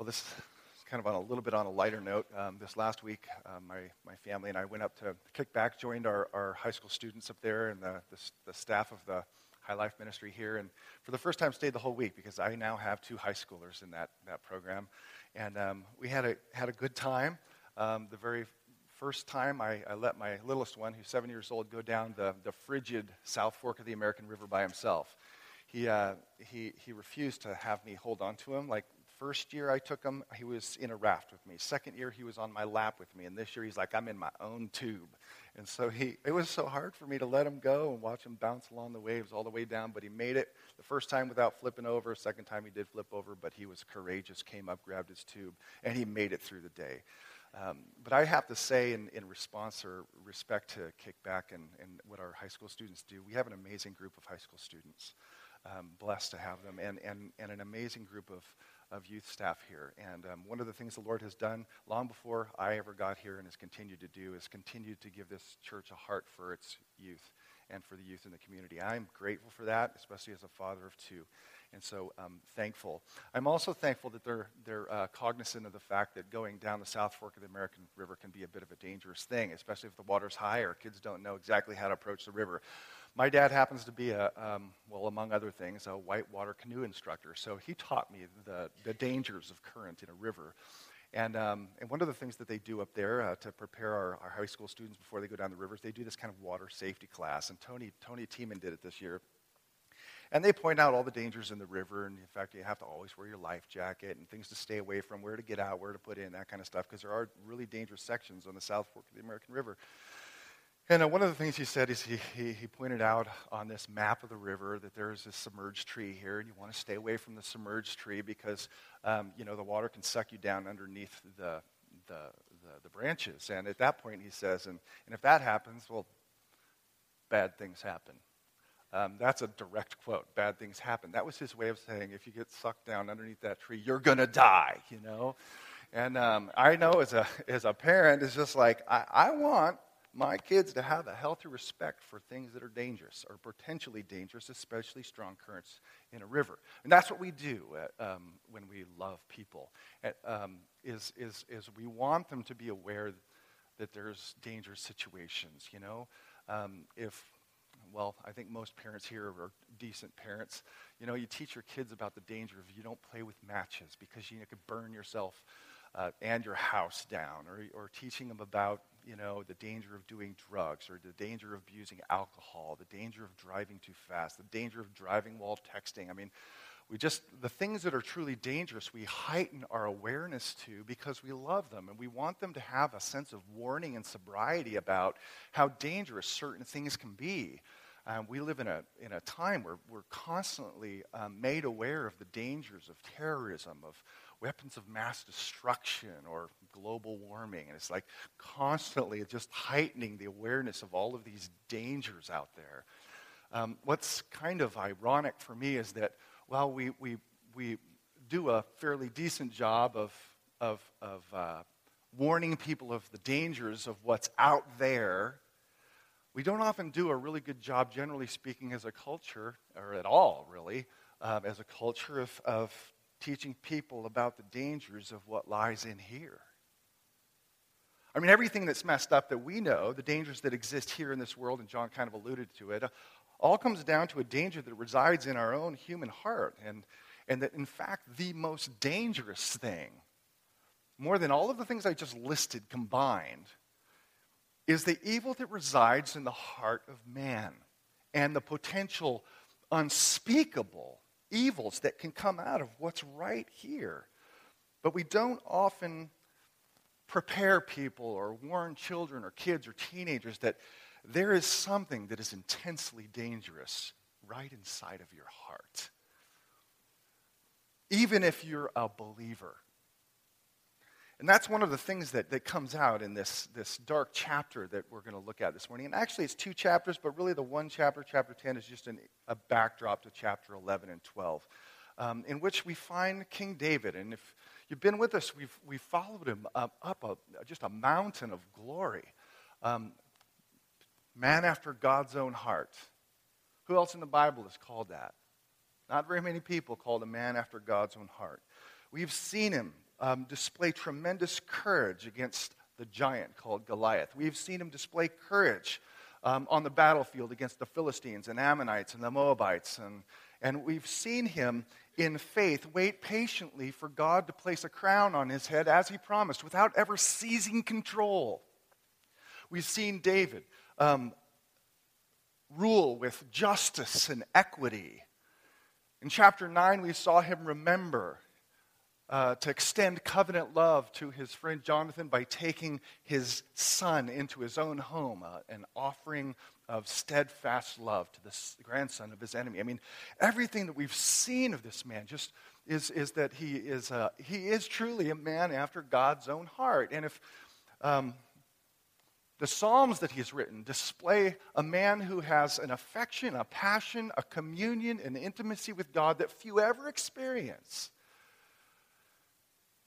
Well, this is kind of on a little bit on a lighter note. Um, this last week, uh, my, my family and I went up to Kickback, joined our, our high school students up there and the, the, the staff of the High Life Ministry here. And for the first time, stayed the whole week because I now have two high schoolers in that, that program. And um, we had a, had a good time. Um, the very first time I, I, let my littlest one, who's seven years old, go down the, the frigid South Fork of the American River by himself. He, uh, he, he refused to have me hold on to him like First year I took him, he was in a raft with me. Second year, he was on my lap with me. And this year, he's like, I'm in my own tube. And so he, it was so hard for me to let him go and watch him bounce along the waves all the way down. But he made it the first time without flipping over. Second time, he did flip over, but he was courageous, came up, grabbed his tube, and he made it through the day. Um, but I have to say, in, in response or respect to Kickback and, and what our high school students do, we have an amazing group of high school students. Um, blessed to have them, and, and, and an amazing group of, of youth staff here. And um, one of the things the Lord has done long before I ever got here and has continued to do is continued to give this church a heart for its youth and for the youth in the community. I'm grateful for that, especially as a father of two. And so I'm um, thankful. I'm also thankful that they're, they're uh, cognizant of the fact that going down the South Fork of the American River can be a bit of a dangerous thing, especially if the water's high or kids don't know exactly how to approach the river. My dad happens to be a, um, well, among other things, a whitewater canoe instructor. So he taught me the, the dangers of current in a river. And, um, and one of the things that they do up there uh, to prepare our, our high school students before they go down the rivers, they do this kind of water safety class. And Tony, Tony Tiemann did it this year. And they point out all the dangers in the river. And in fact, you have to always wear your life jacket and things to stay away from, where to get out, where to put in, that kind of stuff, because there are really dangerous sections on the South Fork of the American River. And uh, one of the things he said is he, he, he, pointed out on this map of the river that there's a submerged tree here, and you want to stay away from the submerged tree because, um, you know, the water can suck you down underneath the, the, the, the branches. And at that point, he says, and, and if that happens, well, bad things happen. Um, that's a direct quote. Bad things happen. That was his way of saying, if you get sucked down underneath that tree, you're going to die, you know? And um, I know as a, as a parent, it's just like, I, I want my kids to have a healthy respect for things that are dangerous or potentially dangerous, especially strong currents in a river. And that's what we do at, um, when we love people, at, um, is, is, is we want them to be aware that there's dangerous situations, you know? Um, if, well, I think most parents here are decent parents. You know, you teach your kids about the danger of you don't play with matches because you you could burn yourself uh, and your house down, or, or teaching them about you know, the danger of doing drugs or the danger of abusing alcohol, the danger of driving too fast, the danger of driving while texting. I mean, we just, the things that are truly dangerous, we heighten our awareness to because we love them and we want them to have a sense of warning and sobriety about how dangerous certain things can be. Um, we live in a, in a time where we're constantly um, made aware of the dangers of terrorism, of weapons of mass destruction or global warming. And it's like constantly just heightening the awareness of all of these dangers out there. Um, what's kind of ironic for me is that while we, we, we do a fairly decent job of, of, of uh, warning people of the dangers of what's out there, we don't often do a really good job, generally speaking, as a culture, or at all, really, um, as a culture of, of teaching people about the dangers of what lies in here. I mean, everything that's messed up that we know, the dangers that exist here in this world, and John kind of alluded to it, all comes down to a danger that resides in our own human heart. And, and that, in fact, the most dangerous thing, more than all of the things I just listed combined, is the evil that resides in the heart of man and the potential unspeakable evils that can come out of what's right here. But we don't often prepare people or warn children or kids or teenagers that there is something that is intensely dangerous right inside of your heart. Even if you're a believer. And that's one of the things that, that comes out in this, this dark chapter that we're going to look at this morning. And actually, it's two chapters, but really the one chapter, chapter 10, is just an, a backdrop to chapter 11 and 12, um, in which we find King David. And if you've been with us, we've, we've followed him up, up a, just a mountain of glory. Um, man after God's own heart. Who else in the Bible is called that? Not very many people called a man after God's own heart. We've seen him um, display tremendous courage against the giant called Goliath. We've seen him display courage um, on the battlefield against the Philistines and Ammonites and the Moabites. And, and we've seen him in faith wait patiently for God to place a crown on his head as he promised without ever seizing control. We've seen David um, rule with justice and equity. In chapter 9, we saw him remember uh, to extend covenant love to his friend Jonathan by taking his son into his own home, uh, offering of steadfast love to the grandson of his enemy. I mean, everything that we've seen of this man just is, is that he is, uh, he is truly a man after God's own heart. And if um, the Psalms that he's written display a man who has an affection, a passion, a communion, an intimacy with God that few ever experience.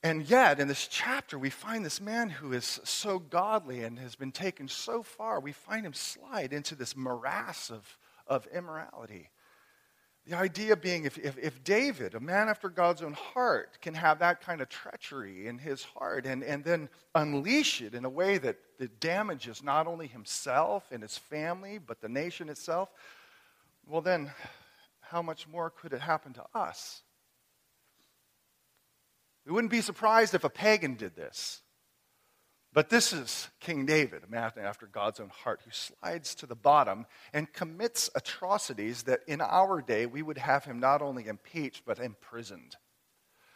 And yet, in this chapter, we find this man who is so godly and has been taken so far, we find him slide into this morass of, of immorality. The idea being if, if, if, David, a man after God's own heart, can have that kind of treachery in his heart and, and then unleash it in a way that, that damages not only himself and his family, but the nation itself, well, then how much more could it happen to us? We wouldn't be surprised if a pagan did this. But this is King David, a man after God's own heart, who slides to the bottom and commits atrocities that in our day we would have him not only impeached, but imprisoned.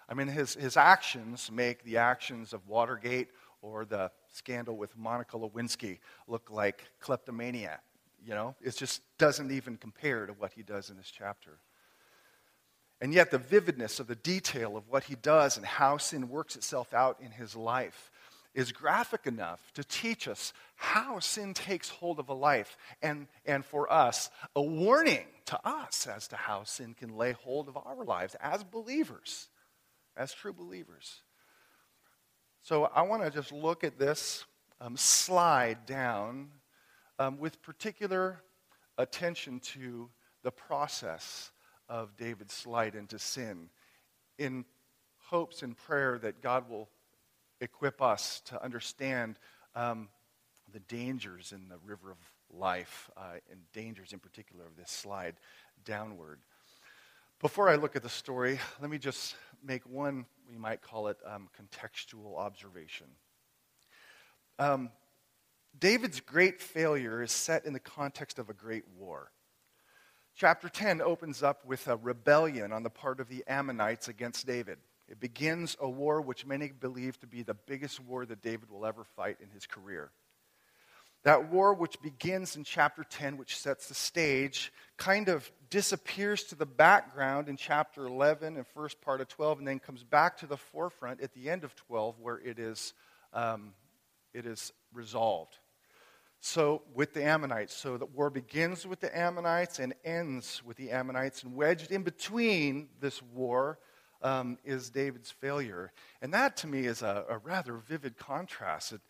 I mean, his, his actions make the actions of Watergate or the scandal with Monica Lewinsky look like kleptomania. You know, it just doesn't even compare to what he does in this chapter. And yet, the vividness of the detail of what he does and how sin works itself out in his life is graphic enough to teach us how sin takes hold of a life and, and for us, a warning to us as to how sin can lay hold of our lives as believers, as true believers. So I want to just look at this um, slide down um, with particular attention to the process of David's slide into sin in hopes and prayer that God will equip us to understand um, the dangers in the river of life, uh, and dangers in particular of this slide downward. Before I look at the story, let me just make one, we might call it um, contextual observation. Um, David's great failure is set in the context of a great war. Chapter 10 opens up with a rebellion on the part of the Ammonites against David. It begins a war which many believe to be the biggest war that David will ever fight in his career. That war, which begins in chapter 10, which sets the stage, kind of disappears to the background in chapter 11 and first part of 12, and then comes back to the forefront at the end of 12, where it is, um, it is resolved. So, with the Ammonites. So, the war begins with the Ammonites and ends with the Ammonites. And wedged in between this war um, is David's failure. And that, to me, is a, a rather vivid contrast. That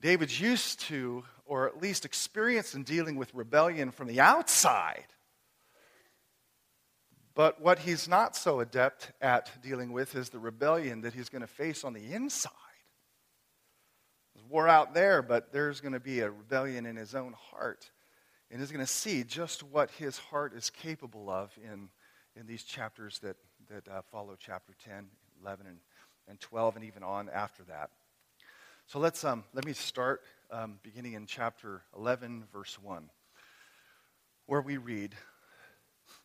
David's used to, or at least experienced in dealing with rebellion from the outside. But what he's not so adept at dealing with is the rebellion that he's going to face on the inside war out there, but there's going to be a rebellion in his own heart. And he's going to see just what his heart is capable of in, in these chapters that, that uh, follow chapter 10, 11, and, and 12, and even on after that. So let's, um, let me start um, beginning in chapter 11, verse 1, where we read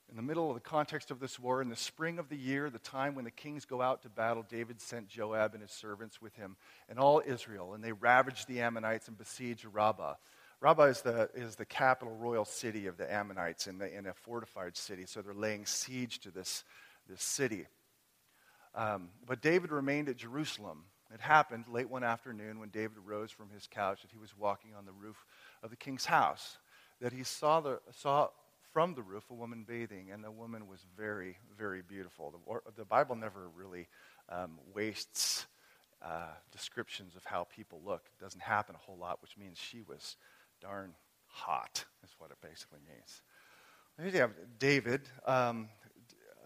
in the middle of the context of this war, in the spring of the year, the time when the kings go out to battle, David sent Joab and his servants with him and all Israel, and they ravaged the Ammonites and besieged Rabbah. Rabbah is the, is the capital royal city of the Ammonites in, the, in a fortified city, so they're laying siege to this, this city. Um, but David remained at Jerusalem. It happened late one afternoon when David arose from his couch that he was walking on the roof of the king's house, that he saw, the, saw from the roof a woman bathing, and the woman was very, very beautiful. The, the Bible never really um, wastes uh, descriptions of how people look. It doesn't happen a whole lot, which means she was darn hot, is what it basically means. Here you have David. Um,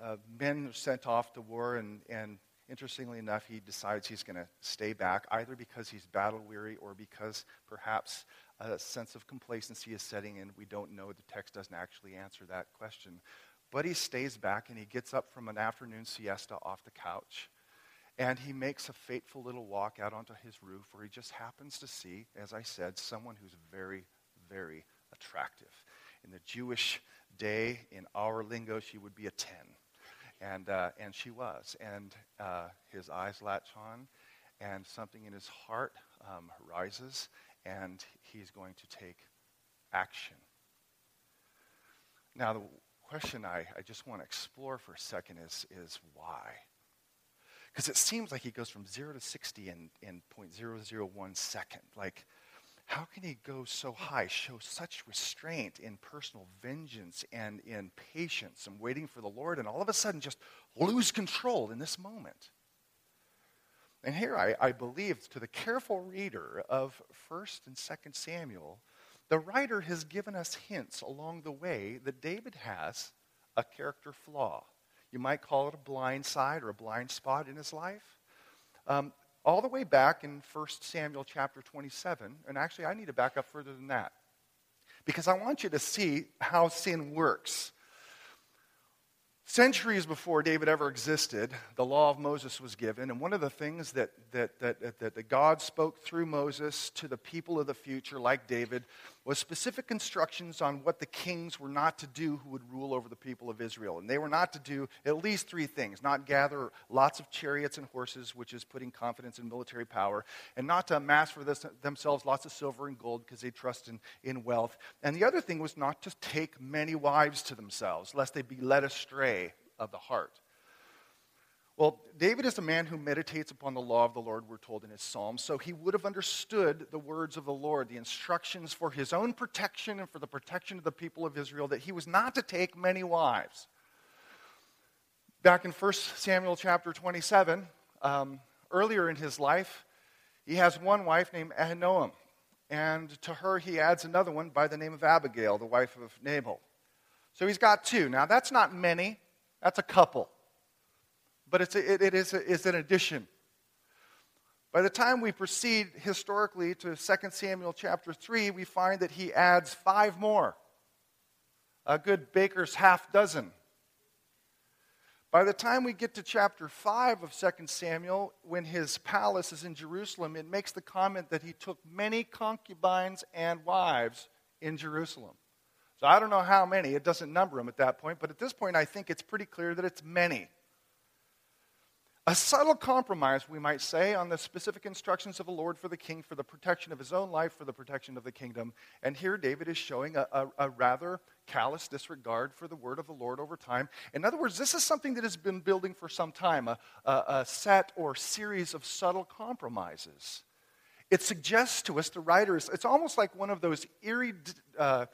uh, men sent off to war, and, and interestingly enough, he decides he's going to stay back, either because he's battle weary or because perhaps a sense of complacency is setting in. We don't know. The text doesn't actually answer that question. But he stays back and he gets up from an afternoon siesta off the couch. And he makes a fateful little walk out onto his roof where he just happens to see, as I said, someone who's very, very attractive. In the Jewish day, in our lingo, she would be a 10. And, uh, and she was. And uh, his eyes latch on, and something in his heart um, rises, and he's going to take action. Now, the question I, I just want to explore for a second is, is why? Because it seems like he goes from 0 to 60 in, in 0.001 second. Like, how can he go so high, show such restraint in personal vengeance and in patience and waiting for the Lord, and all of a sudden just lose control in this moment? And here I, I believe to the careful reader of 1st and 2nd Samuel, the writer has given us hints along the way that David has a character flaw. You might call it a blind side or a blind spot in his life. Um, all the way back in 1 Samuel chapter 27, and actually I need to back up further than that, because I want you to see how sin works. Centuries before David ever existed, the law of Moses was given, and one of the things that, that, that, that, that God spoke through Moses to the people of the future, like David, was specific instructions on what the kings were not to do who would rule over the people of Israel. And they were not to do at least three things not gather lots of chariots and horses, which is putting confidence in military power, and not to amass for this, themselves lots of silver and gold because they trust in, in wealth. And the other thing was not to take many wives to themselves, lest they be led astray of the heart. Well, David is a man who meditates upon the law of the Lord, we're told in his Psalms, so he would have understood the words of the Lord, the instructions for his own protection and for the protection of the people of Israel, that he was not to take many wives. Back in 1 Samuel chapter 27, um, earlier in his life, he has one wife named Ahinoam, and to her he adds another one by the name of Abigail, the wife of Nabal. So he's got two. Now, that's not many. That's a couple. But it's a, it, it is, a, is an addition. By the time we proceed historically to 2 Samuel chapter 3, we find that he adds five more. A good baker's half dozen. By the time we get to chapter 5 of 2 Samuel, when his palace is in Jerusalem, it makes the comment that he took many concubines and wives in Jerusalem. So I don't know how many, it doesn't number them at that point, but at this point I think it's pretty clear that it's many. A subtle compromise, we might say, on the specific instructions of the Lord for the king for the protection of his own life, for the protection of the kingdom. And here David is showing a, a, a, rather callous disregard for the word of the Lord over time. In other words, this is something that has been building for some time a, a set or series of subtle compromises. It suggests to us, the writers, it's almost like one of those eerie. Uh,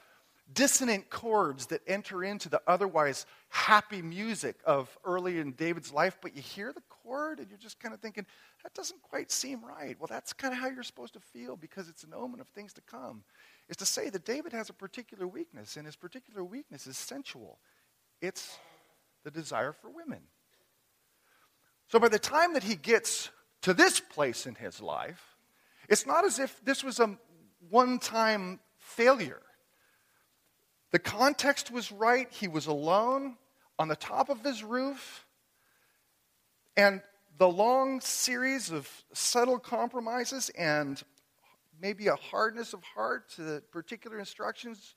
dissonant chords that enter into the otherwise happy music of early in David's life, but you hear the chord and you're just kind of thinking, that doesn't quite seem right. Well, that's kind of how you're supposed to feel because it's an omen of things to come. Is to say that David has a particular weakness, and his particular weakness is sensual. It's the desire for women. So by the time that he gets to this place in his life, it's not as if this was a one time failure. The context was right. He was alone on the top of his roof. And the long series of subtle compromises and maybe a hardness of heart to the particular instructions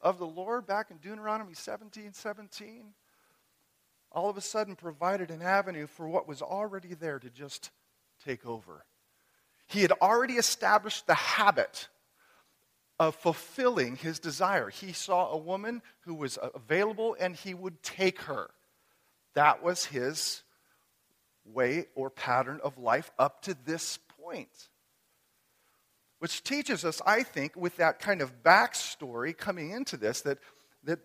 of the Lord back in Deuteronomy 17 17, all of a sudden provided an avenue for what was already there to just take over. He had already established the habit of fulfilling his desire. He saw a woman who was available and he would take her. That was his way or pattern of life up to this point. Which teaches us, I think, with that kind of backstory coming into this, that, that,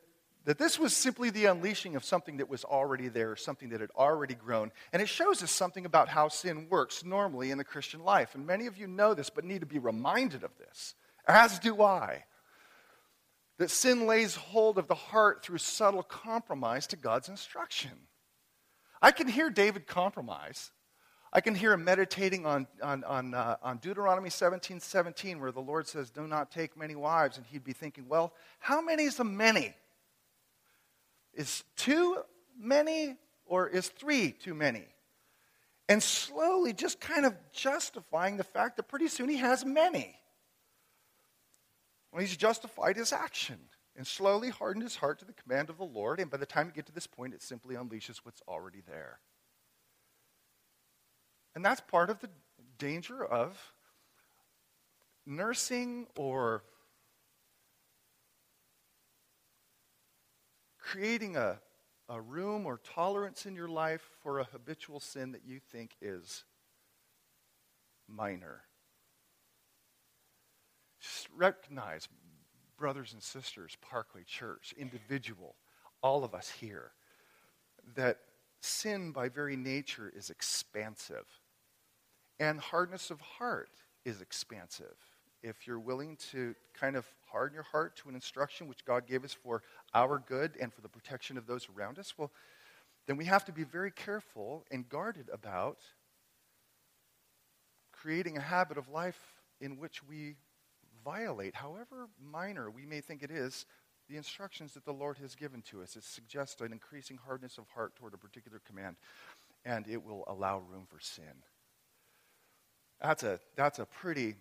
that this was simply the unleashing of something that was already there, something that had already grown. And it shows us something about how sin works normally in the Christian life. And many of you know this, but need to be reminded of this as do I. That sin lays hold of the heart through subtle compromise to God's instruction. I can hear David compromise I can hear him meditating on, on, on, uh, on Deuteronomy 17 17, where the Lord says, Do not take many wives. And he'd be thinking, Well, how many is a many? Is two many or is three too many? And slowly just kind of justifying the fact that pretty soon he has many. He's justified his action and slowly hardened his heart to the command of the Lord. And by the time you get to this point, it simply unleashes what's already there. And that's part of the danger of nursing or creating a, a room or tolerance in your life for a habitual sin that you think is minor. Just recognize, brothers and sisters, Parkway Church, individual, all of us here, that sin by very nature is expansive. And hardness of heart is expansive. If you're willing to kind of harden your heart to an instruction which God gave us for our good and for the protection of those around us, well, then we have to be very careful and guarded about creating a habit of life in which we violate, however minor we may think it is, the instructions that the Lord has given to us. It suggests an increasing hardness of heart toward a particular command, and it will allow room for sin. That's a, that's a pretty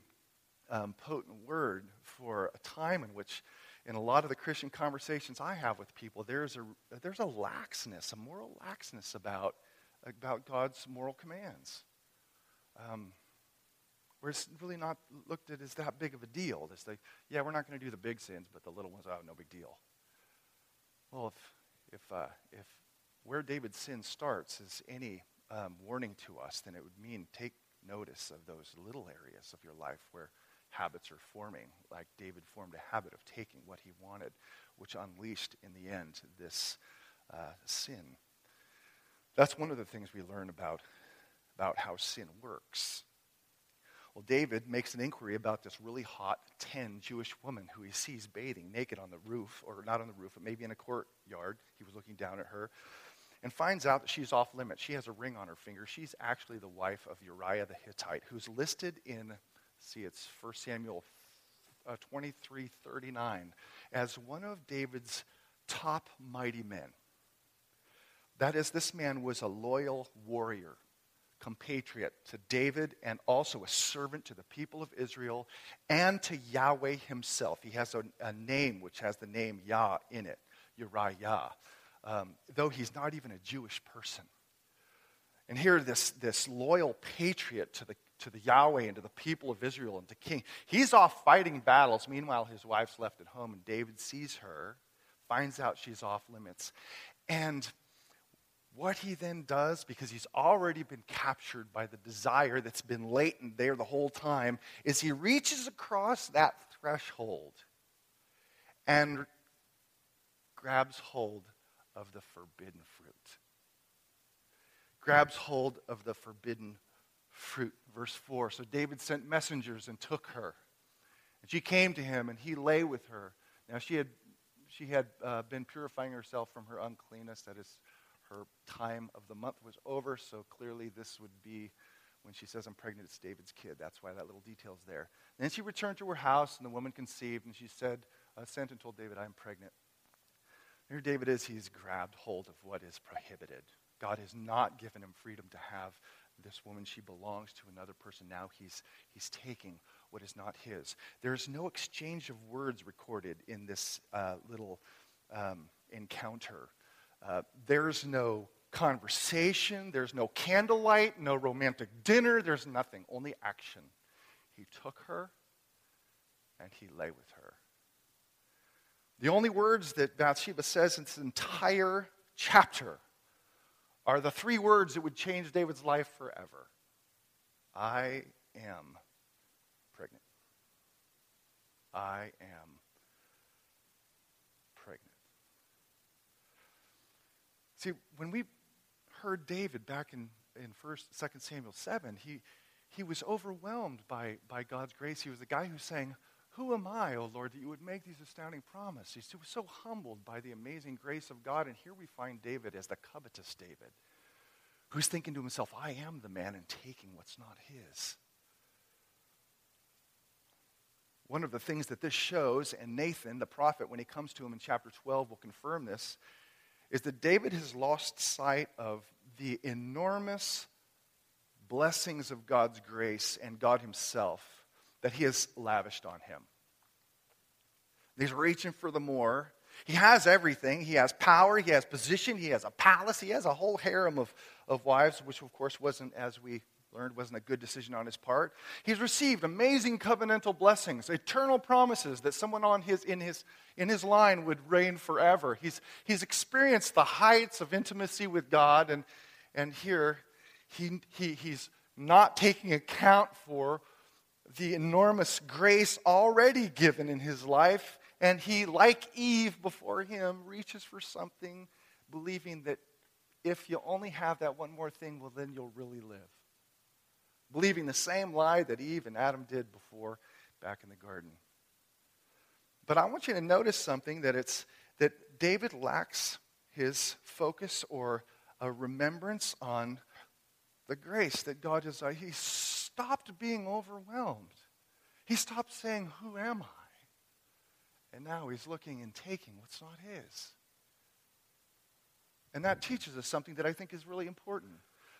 um, potent word for a time in which, in a lot of the Christian conversations I have with people, there's a, there's a laxness, a moral laxness about, about God's moral commands. Um, where it's really not looked at as that big of a deal. It's like, yeah, we're not going to do the big sins, but the little ones, oh, no big deal. Well, if, if, uh, if where David's sin starts is any um, warning to us, then it would mean take notice of those little areas of your life where habits are forming, like David formed a habit of taking what he wanted, which unleashed in the end this uh, sin. That's one of the things we learn about, about how sin works. Well, David makes an inquiry about this really hot 10 Jewish woman who he sees bathing naked on the roof, or not on the roof, but maybe in a courtyard. He was looking down at her and finds out that she's off limits. She has a ring on her finger. She's actually the wife of Uriah the Hittite, who's listed in, see, it's 1 Samuel uh, 23 39 as one of David's top mighty men. That is, this man was a loyal warrior, compatriot to David, and also a servant to the people of Israel and to Yahweh himself. He has a, a name which has the name Yah in it, Uriah um, though he's not even a Jewish person. And here, this, this loyal patriot to the, to the Yahweh and to the people of Israel and to king, he's off fighting battles. Meanwhile, his wife's left at home, and David sees her, finds out she's off limits. And what he then does, because he's already been captured by the desire that's been latent there the whole time, is he reaches across that threshold and grabs hold of the forbidden fruit. Grabs hold of the forbidden fruit. Verse 4 So David sent messengers and took her. And she came to him, and he lay with her. Now she had, she had uh, been purifying herself from her uncleanness. That is, her time of the month was over, so clearly this would be when she says, I'm pregnant, it's David's kid. That's why that little detail's there. Then she returned to her house, and the woman conceived, and she said, uh, sent and told David, I'm pregnant. Here David is, he's grabbed hold of what is prohibited. God has not given him freedom to have this woman. She belongs to another person. Now he's, he's taking what is not his. There's no exchange of words recorded in this uh, little um, encounter. Uh, there's no conversation, there's no candlelight, no romantic dinner, there's nothing, only action. He took her and he lay with her. The only words that Bathsheba says in this entire chapter are the three words that would change David's life forever I am pregnant. I am pregnant. See, when we heard David back in, in 1st, 2nd Samuel 7, he, he was overwhelmed by, by God's grace. He was the guy who sang, who am I, O Lord, that you would make these astounding promises? He was so humbled by the amazing grace of God. And here we find David as the covetous David, who's thinking to himself, I am the man and taking what's not his. One of the things that this shows, and Nathan, the prophet, when he comes to him in chapter 12, will confirm this, is that David has lost sight of the enormous blessings of God's grace and God Himself that He has lavished on him. He's reaching for the more. He has everything. He has power. He has position. He has a palace. He has a whole harem of, of wives, which, of course, wasn't, as we learned, wasn't a good decision on his part. He's received amazing covenantal blessings, eternal promises that someone on his, in, his, in his line would reign forever. He's, he's experienced the heights of intimacy with God, and, and here he, he, he's not taking account for the enormous grace already given in his life and he, like Eve before him, reaches for something, believing that if you only have that one more thing, well, then you'll really live. Believing the same lie that Eve and Adam did before back in the garden. But I want you to notice something that it's that David lacks his focus or a remembrance on the grace that God has. He stopped being overwhelmed. He stopped saying, Who am I? And now he's looking and taking what's not his. And that teaches us something that I think is really important.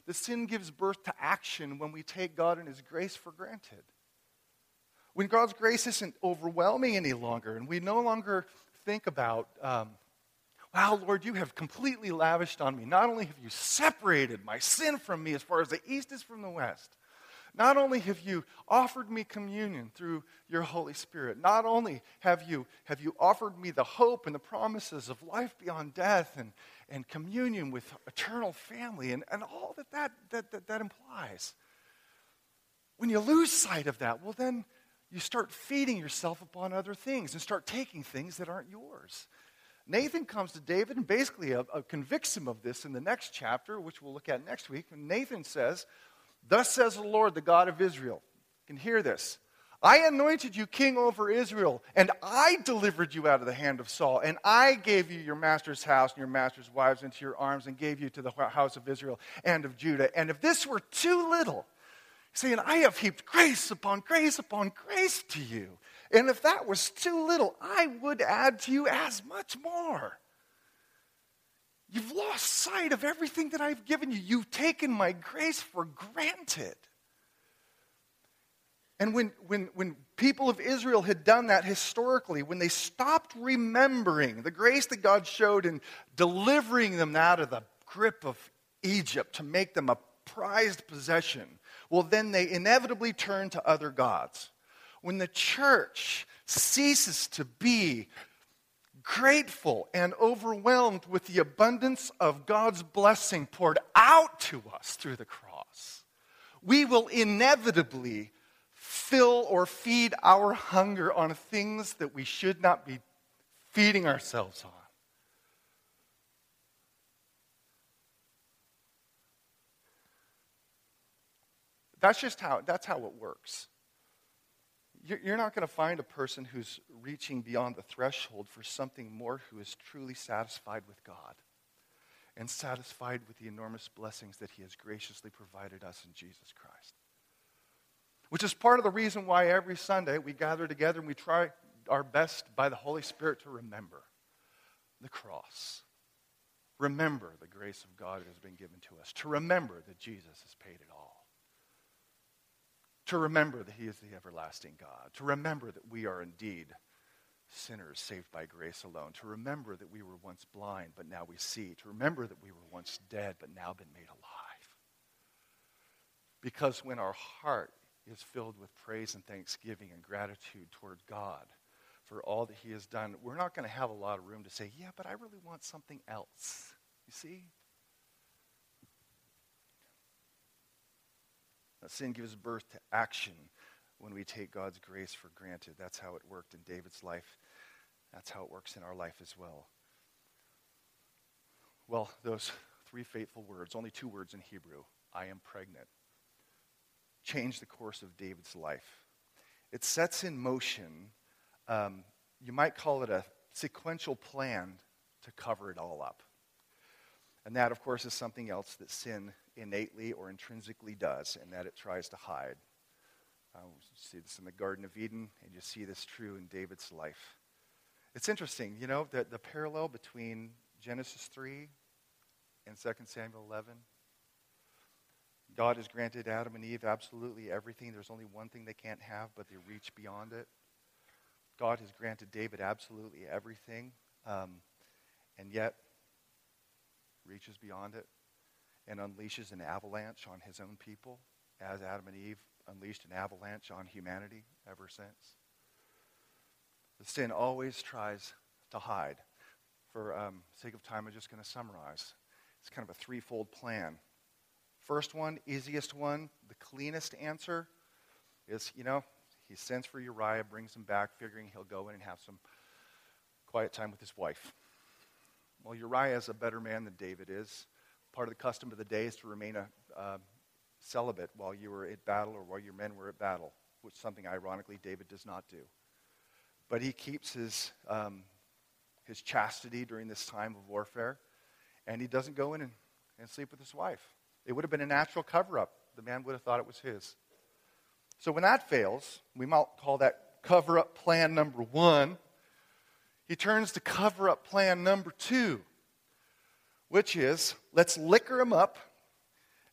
The sin gives birth to action when we take God and his grace for granted. When God's grace isn't overwhelming any longer, and we no longer think about, um, wow, Lord, you have completely lavished on me. Not only have you separated my sin from me as far as the east is from the west, not only have you offered me communion through your Holy Spirit, not only have you, have you offered me the hope and the promises of life beyond death and, and communion with eternal family and, and all that that, that, that that implies. When you lose sight of that, well, then you start feeding yourself upon other things and start taking things that aren't yours. Nathan comes to David and basically uh, uh, convicts him of this in the next chapter, which we'll look at next week. And Nathan says, Thus says the Lord, the God of Israel. You can hear this. I anointed you king over Israel, and I delivered you out of the hand of Saul, and I gave you your master's house and your master's wives into your arms, and gave you to the house of Israel and of Judah. And if this were too little, saying, I have heaped grace upon grace upon grace to you. And if that was too little, I would add to you as much more. You've lost sight of everything that I've given you. You've taken my grace for granted. And when, when, when people of Israel had done that historically, when they stopped remembering the grace that God showed in delivering them out of the grip of Egypt to make them a prized possession, well, then they inevitably turned to other gods. When the church ceases to be grateful and overwhelmed with the abundance of God's blessing poured out to us through the cross, we will inevitably fill or feed our hunger on things that we should not be feeding ourselves on. That's just how, that's how it works. You're not going to find a person who's reaching beyond the threshold for something more who is truly satisfied with God and satisfied with the enormous blessings that He has graciously provided us in Jesus Christ. Which is part of the reason why every Sunday we gather together and we try our best by the Holy Spirit to remember the cross. Remember the grace of God that has been given to us. To remember that Jesus has paid it all to remember that He is the everlasting God, to remember that we are indeed sinners saved by grace alone, to remember that we were once blind, but now we see, to remember that we were once dead, but now been made alive. Because when our heart is filled with praise and thanksgiving and gratitude toward God for all that He has done, we're not going to have a lot of room to say, yeah, but I really want something else. You see? sin gives birth to action when we take God's grace for granted. That's how it worked in David's life. That's how it works in our life as well. Well, those three fateful words, only two words in Hebrew I am pregnant, change the course of David's life. It sets in motion, um, you might call it a sequential plan to cover it all up. And that, of course, is something else that sin innately or intrinsically does, and that it tries to hide. Uh, you see this in the Garden of Eden, and you see this true in David's life. It's interesting, you know, the, the parallel between Genesis 3 and 2 Samuel 11. God has granted Adam and Eve absolutely everything. There's only one thing they can't have, but they reach beyond it. God has granted David absolutely everything, um, and yet reaches beyond it and unleashes an avalanche on his own people, as Adam and Eve unleashed an avalanche on humanity ever since. The sin always tries to hide. For um, sake of time, I'm just going to summarize. It's kind of a threefold plan. First one, easiest one, the cleanest answer is, you know, he sends for Uriah, brings him back, figuring he'll go in and have some quiet time with his wife. Well, Uriah is a better man than David is. Part of the custom of the day is to remain a uh, celibate while you were at battle or while your men were at battle, which is something, ironically, David does not do. But he keeps his, um, his chastity during this time of warfare, and he doesn't go in and, and sleep with his wife. It would have been a natural cover up. The man would have thought it was his. So when that fails, we might call that cover up plan number one. He turns to cover up plan number two, which is let's liquor him up.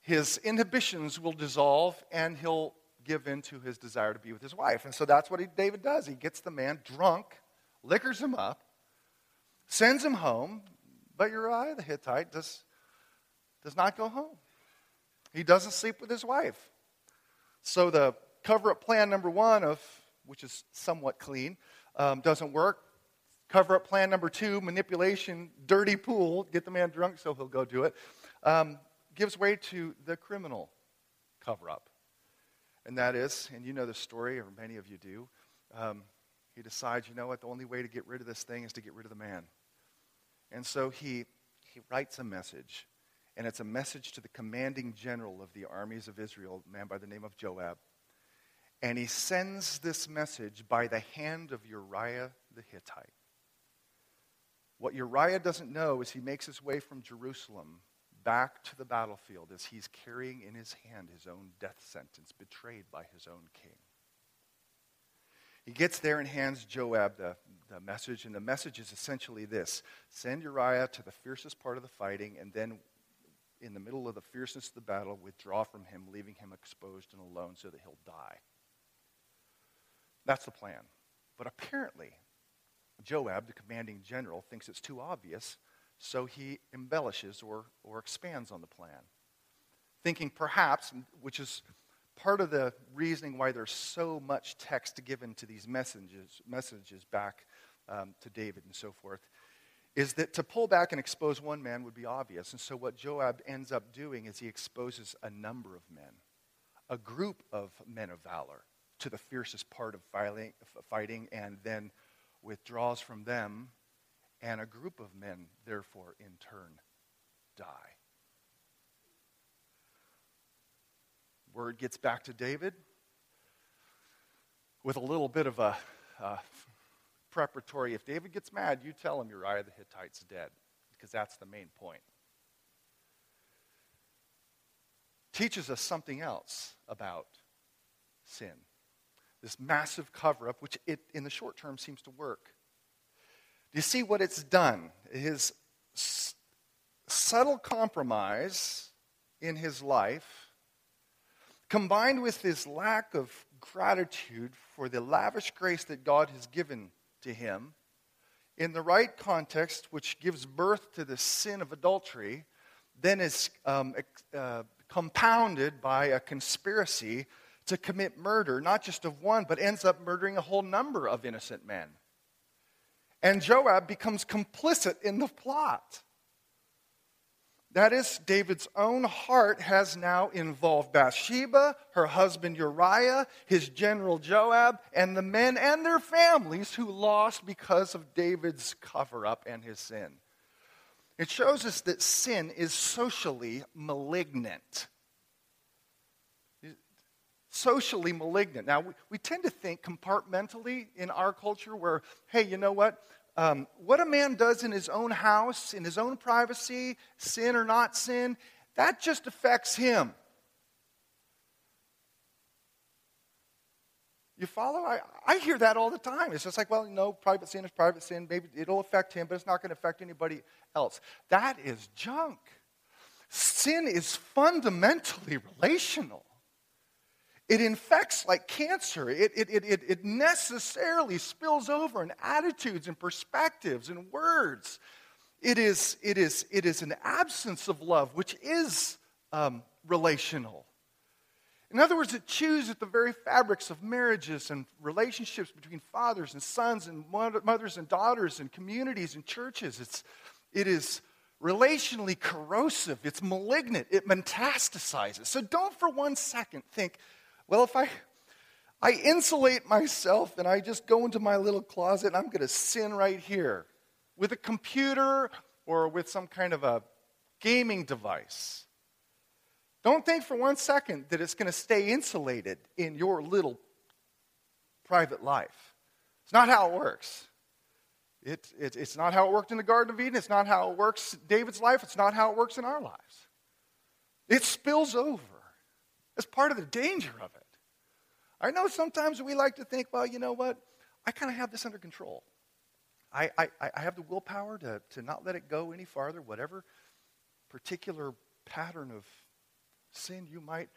His inhibitions will dissolve, and he'll give in to his desire to be with his wife. And so that's what he, David does. He gets the man drunk, liquors him up, sends him home, but Uriah the Hittite does, does not go home. He doesn't sleep with his wife. So the cover up plan number one, of, which is somewhat clean, um, doesn't work. Cover up plan number two, manipulation, dirty pool, get the man drunk so he'll go do it, um, gives way to the criminal cover up. And that is, and you know the story, or many of you do, um, he decides, you know what, the only way to get rid of this thing is to get rid of the man. And so he, he writes a message and it's a message to the commanding general of the armies of Israel, a man by the name of Joab. And he sends this message by the hand of Uriah the Hittite. What Uriah doesn't know is he makes his way from Jerusalem back to the battlefield as he's carrying in his hand his own death sentence, betrayed by his own king. He gets there and hands Joab the, the message, and the message is essentially this Send Uriah to the fiercest part of the fighting, and then in the middle of the fierceness of the battle, withdraw from him, leaving him exposed and alone so that he'll die. That's the plan. But apparently, Joab, the commanding general, thinks it's too obvious, so he embellishes or, or expands on the plan. Thinking perhaps, which is part of the reasoning why there's so much text given to these messages, messages back um, to David and so forth, is that to pull back and expose one man would be obvious. And so what Joab ends up doing is he exposes a number of men, a group of men of valor, to the fiercest part of fighting, and then withdraws from them, and a group of men, therefore, in turn, die. Word gets back to David with a little bit of a, a preparatory. If David gets mad, you tell him Uriah the Hittite's dead, because that's the main point. Teaches us something else about sin. This massive cover up, which it, in the short term seems to work. Do you see what it's done? His s- subtle compromise in his life, combined with his lack of gratitude for the lavish grace that God has given to him in the right context, which gives birth to the sin of adultery, then is um, uh, compounded by a conspiracy to commit murder, not just of one, but ends up murdering a whole number of innocent men. And Joab becomes complicit in the plot. That is, David's own heart has now involved Bathsheba, her husband Uriah, his general Joab, and the men and their families who lost because of David's cover up and his sin. It shows us that sin is socially malignant. Socially malignant. Now, we, we tend to think compartmentally in our culture where, hey, you know what? Um, what a man does in his own house, in his own privacy, sin or not sin, that just affects him. You follow? I, I hear that all the time. It's just like, well, no, private sin is private sin. Maybe it'll affect him, but it's not going to affect anybody else. That is junk. Sin is fundamentally relational. It infects like cancer. It, it, it, it, necessarily spills over in attitudes and perspectives and words. It is, it is, it is an absence of love, which is um, relational. In other words, it chews at the very fabrics of marriages and relationships between fathers and sons and mothers and daughters and communities and churches. It's, it is relationally corrosive, it's malignant, it metastasizes. So don't for one second think, well, if I, I insulate myself and I just go into my little closet and I'm going to sin right here with a computer or with some kind of a gaming device. Don't think for one second that it's going to stay insulated in your little private life. It's not how it works. It, it, it's not how it worked in the Garden of Eden. It's not how it works David's life. It's not how it works in our lives. It spills over. That's part of the danger of it. I know sometimes we like to think, well, you know what? I kind of have this under control. I, I, I have the willpower to, to not let it go any farther, whatever particular pattern of sin you might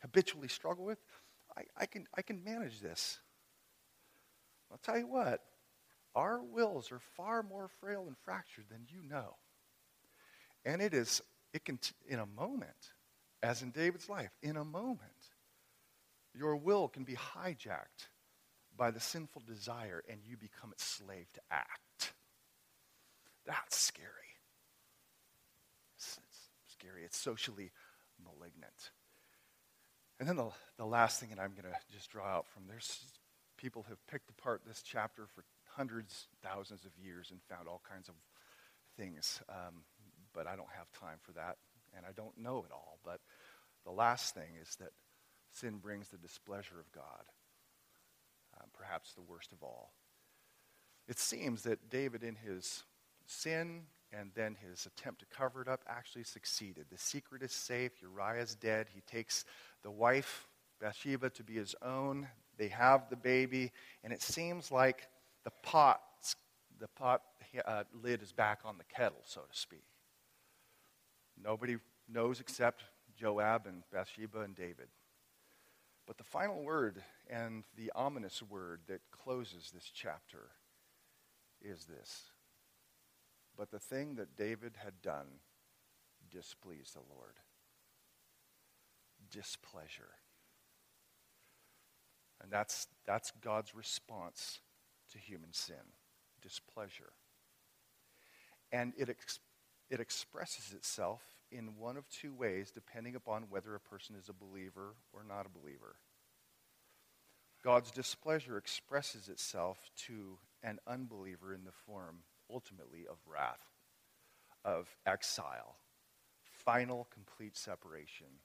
habitually struggle with. I, I, can, I can manage this. I'll tell you what, our wills are far more frail and fractured than you know. And it is, it can, in a moment, as in David's life, in a moment, your will can be hijacked by the sinful desire and you become its slave to act. That's scary. It's, it's scary. It's socially malignant. And then the, the last thing, and I'm going to just draw out from there's people have picked apart this chapter for hundreds, thousands of years and found all kinds of things. Um, but I don't have time for that, and I don't know it all. But the last thing is that sin brings the displeasure of God, uh, perhaps the worst of all. It seems that David, in his sin and then his attempt to cover it up, actually succeeded. The secret is safe. Uriah's dead. He takes the wife, Bathsheba, to be his own. They have the baby, and it seems like the pot, the pot uh, lid is back on the kettle, so to speak. Nobody knows except Joab and Bathsheba and David. But the final word and the ominous word that closes this chapter is this. But the thing that David had done displeased the Lord. Displeasure. And that's, that's God's response to human sin displeasure. And it, ex- it expresses itself in one of two ways, depending upon whether a person is a believer or not a believer. God's displeasure expresses itself to an unbeliever in the form, ultimately, of wrath, of exile, final, complete separation,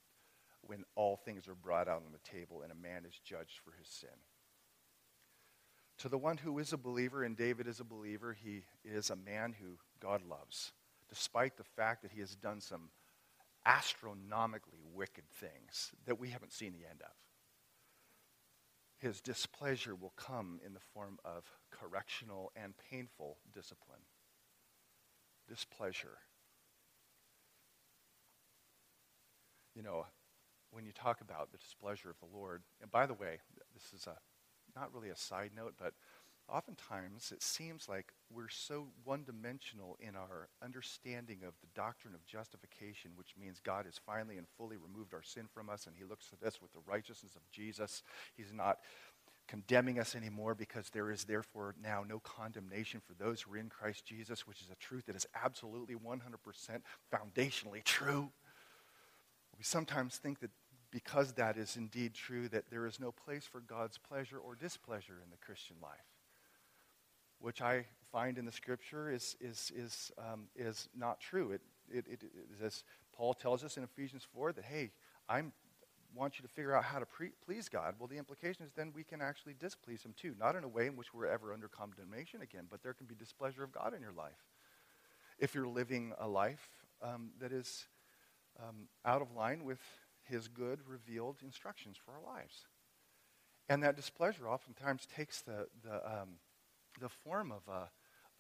when all things are brought out on the table and a man is judged for his sin. To the one who is a believer, and David is a believer, he is a man who God loves, despite the fact that he has done some astronomically wicked things that we haven't seen the end of. His displeasure will come in the form of correctional and painful discipline. Displeasure. You know, when you talk about the displeasure of the Lord, and by the way, this is a not really a side note, but oftentimes it seems like we're so one dimensional in our understanding of the doctrine of justification, which means God has finally and fully removed our sin from us, and He looks at us with the righteousness of Jesus. He's not condemning us anymore because there is therefore now no condemnation for those who are in Christ Jesus, which is a truth that is absolutely 100% foundationally true. We sometimes think that because that is indeed true, that there is no place for God's pleasure or displeasure in the Christian life, which I find in the scripture is, is, is, um, is not true. It, it, it, as Paul tells us in Ephesians 4 that, hey, I'm, want you to figure out how to pre- please God, well, the implication is then we can actually displease Him too. Not in a way in which we're ever under condemnation again, but there can be displeasure of God in your life. If you're living a life um, that is um, out of line with His good, revealed instructions for our lives. And that displeasure oftentimes takes the, the, um, the form of a,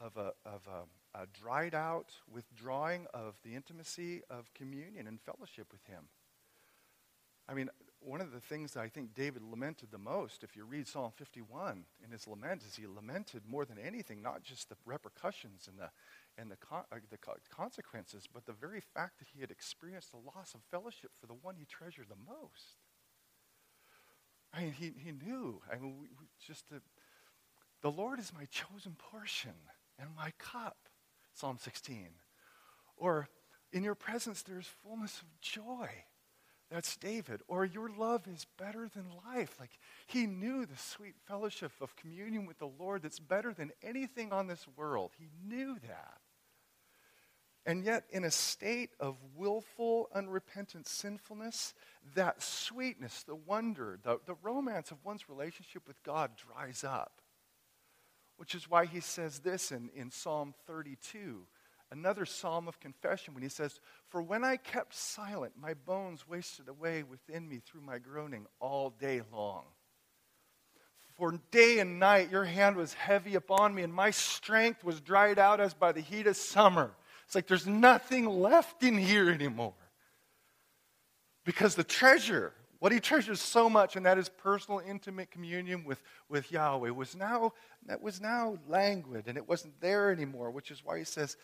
of, a, of a, a dried out withdrawing of the intimacy of communion and fellowship with Him. I mean, one of the things that I think David lamented the most, if you read Psalm 51 in his lament, is he lamented more than anything, not just the repercussions and the, and the, con- uh, the consequences, but the very fact that he had experienced the loss of fellowship for the one he treasured the most. I mean, he, he knew. I mean, we, we just the, the Lord is my chosen portion and my cup, Psalm 16. Or, in your presence there is fullness of joy. That's David. Or your love is better than life. Like he knew the sweet fellowship of communion with the Lord that's better than anything on this world. He knew that. And yet, in a state of willful, unrepentant sinfulness, that sweetness, the wonder, the, the romance of one's relationship with God dries up. Which is why he says this in, in Psalm 32 another psalm of confession when he says, For when I kept silent, my bones wasted away within me through my groaning all day long. For day and night your hand was heavy upon me, and my strength was dried out as by the heat of summer. It's like there's nothing left in here anymore. Because the treasure, what he treasures so much, and that is personal, intimate communion with, with Yahweh, was now, that was now languid, and it wasn't there anymore, which is why he says,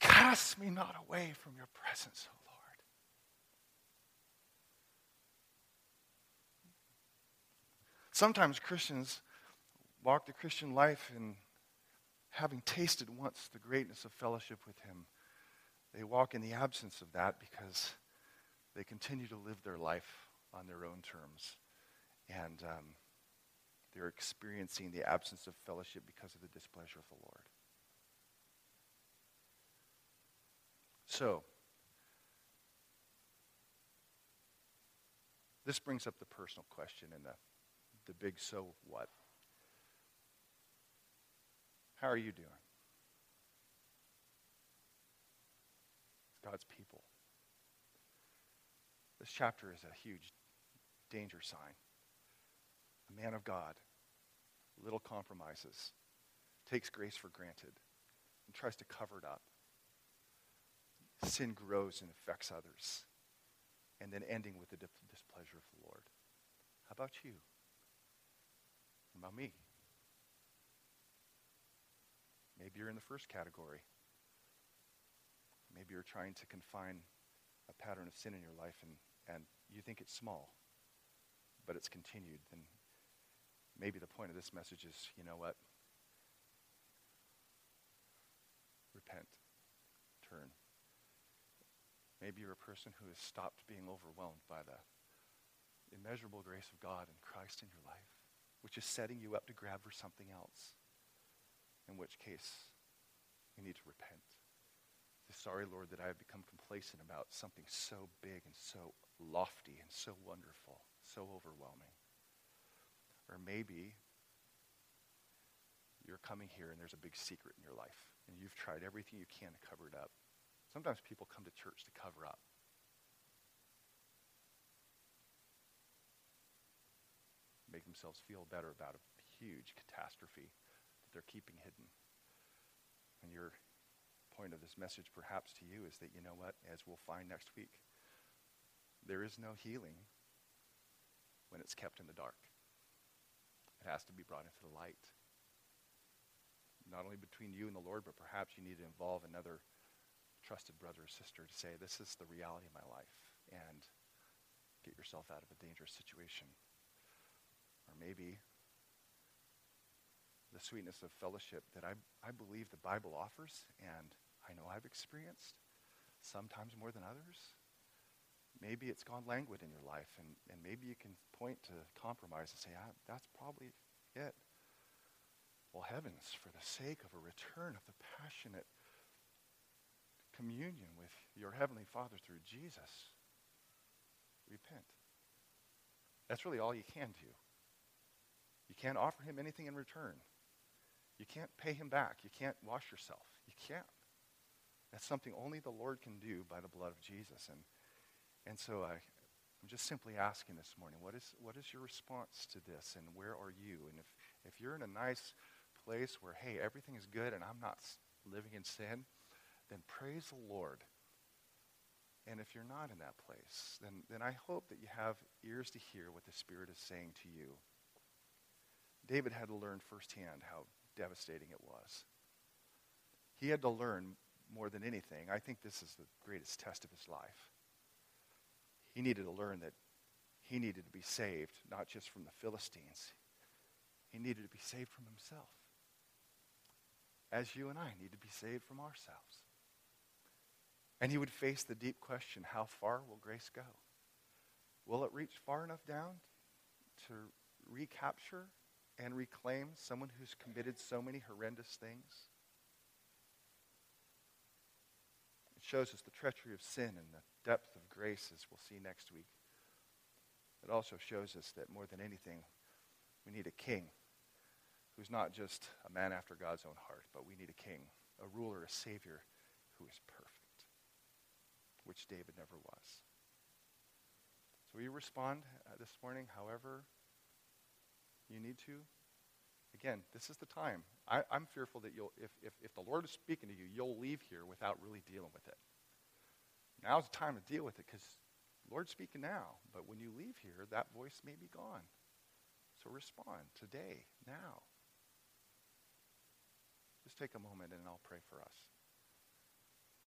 Cast me not away from your presence, O Lord. Sometimes Christians walk the Christian life and having tasted once the greatness of fellowship with Him, they walk in the absence of that because they continue to live their life on their own terms. And um, they're experiencing the absence of fellowship because of the displeasure of the Lord. So, this brings up the personal question and the, the big so what. How are you doing? God's people. This chapter is a huge danger sign. A man of God, little compromises, takes grace for granted, and tries to cover it up sin grows and affects others. And then ending with the displeasure of the Lord. How about you? About me? Maybe you're in the first category. Maybe you're trying to confine a pattern of sin in your life and, and you think it's small, but it's continued. Then maybe the point of this message is you know what? Repent. Turn. Maybe you're a person who has stopped being overwhelmed by the immeasurable grace of God and Christ in your life, which is setting you up to grab for something else, in which case you need to repent. Sorry, Lord, that I have become complacent about something so big and so lofty and so wonderful, so overwhelming. Or maybe you're coming here and there's a big secret in your life, and you've tried everything you can to cover it up. Sometimes people come to church to cover up. Make themselves feel better about a huge catastrophe that they're keeping hidden. And your point of this message, perhaps to you, is that, you know what, as we'll find next week, there is no healing when it's kept in the dark. It has to be brought into the light. Not only between you and the Lord, but perhaps you need to involve another trusted brother or sister to say, This is the reality of my life, and get yourself out of a dangerous situation. Or maybe the sweetness of fellowship that I, I believe the Bible offers, and I know I've experienced, sometimes more than others. Maybe it's gone languid in your life, and, and maybe you can point to compromise and say, ah, that's probably it. Well, heavens, for the sake of a return of the passionate communion with your Heavenly Father through Jesus, repent. That's really all you can do. You can't offer him anything in return. You can't pay him back. You can't wash yourself. You can't. That's something only the Lord can do by the blood of Jesus. And, and so I, I'm just simply asking this morning, what is, what is your response to this and where are you? And if, if you're in a nice place where, hey, everything is good and I'm not living in sin, then praise the Lord. And if you're not in that place, then, then I hope that you have ears to hear what the Spirit is saying to you. David had to learn firsthand how devastating it was. He had to learn more than anything. I think this is the greatest test of his life. He needed to learn that he needed to be saved, not just from the Philistines. He needed to be saved from himself. As you and I need to be saved from ourselves. And he would face the deep question how far will grace go? Will it reach far enough down to recapture and reclaim someone who's committed so many horrendous things? It shows us the treachery of sin and the depth of grace, as we'll see next week. It also shows us that more than anything, we need a king who's not just a man after God's own heart, but we need a king, a ruler, a savior who is perfect, which David never was. So will you respond uh, this morning however you need to. Again, this is the time. I, am fearful that you'll, if, if, if the Lord is speaking to you, you'll leave here without really dealing with it. Now's the time to deal with it because Lord's speaking now. But when you leave here, that voice may be gone. So respond today, now. Just take a moment and I'll pray for us.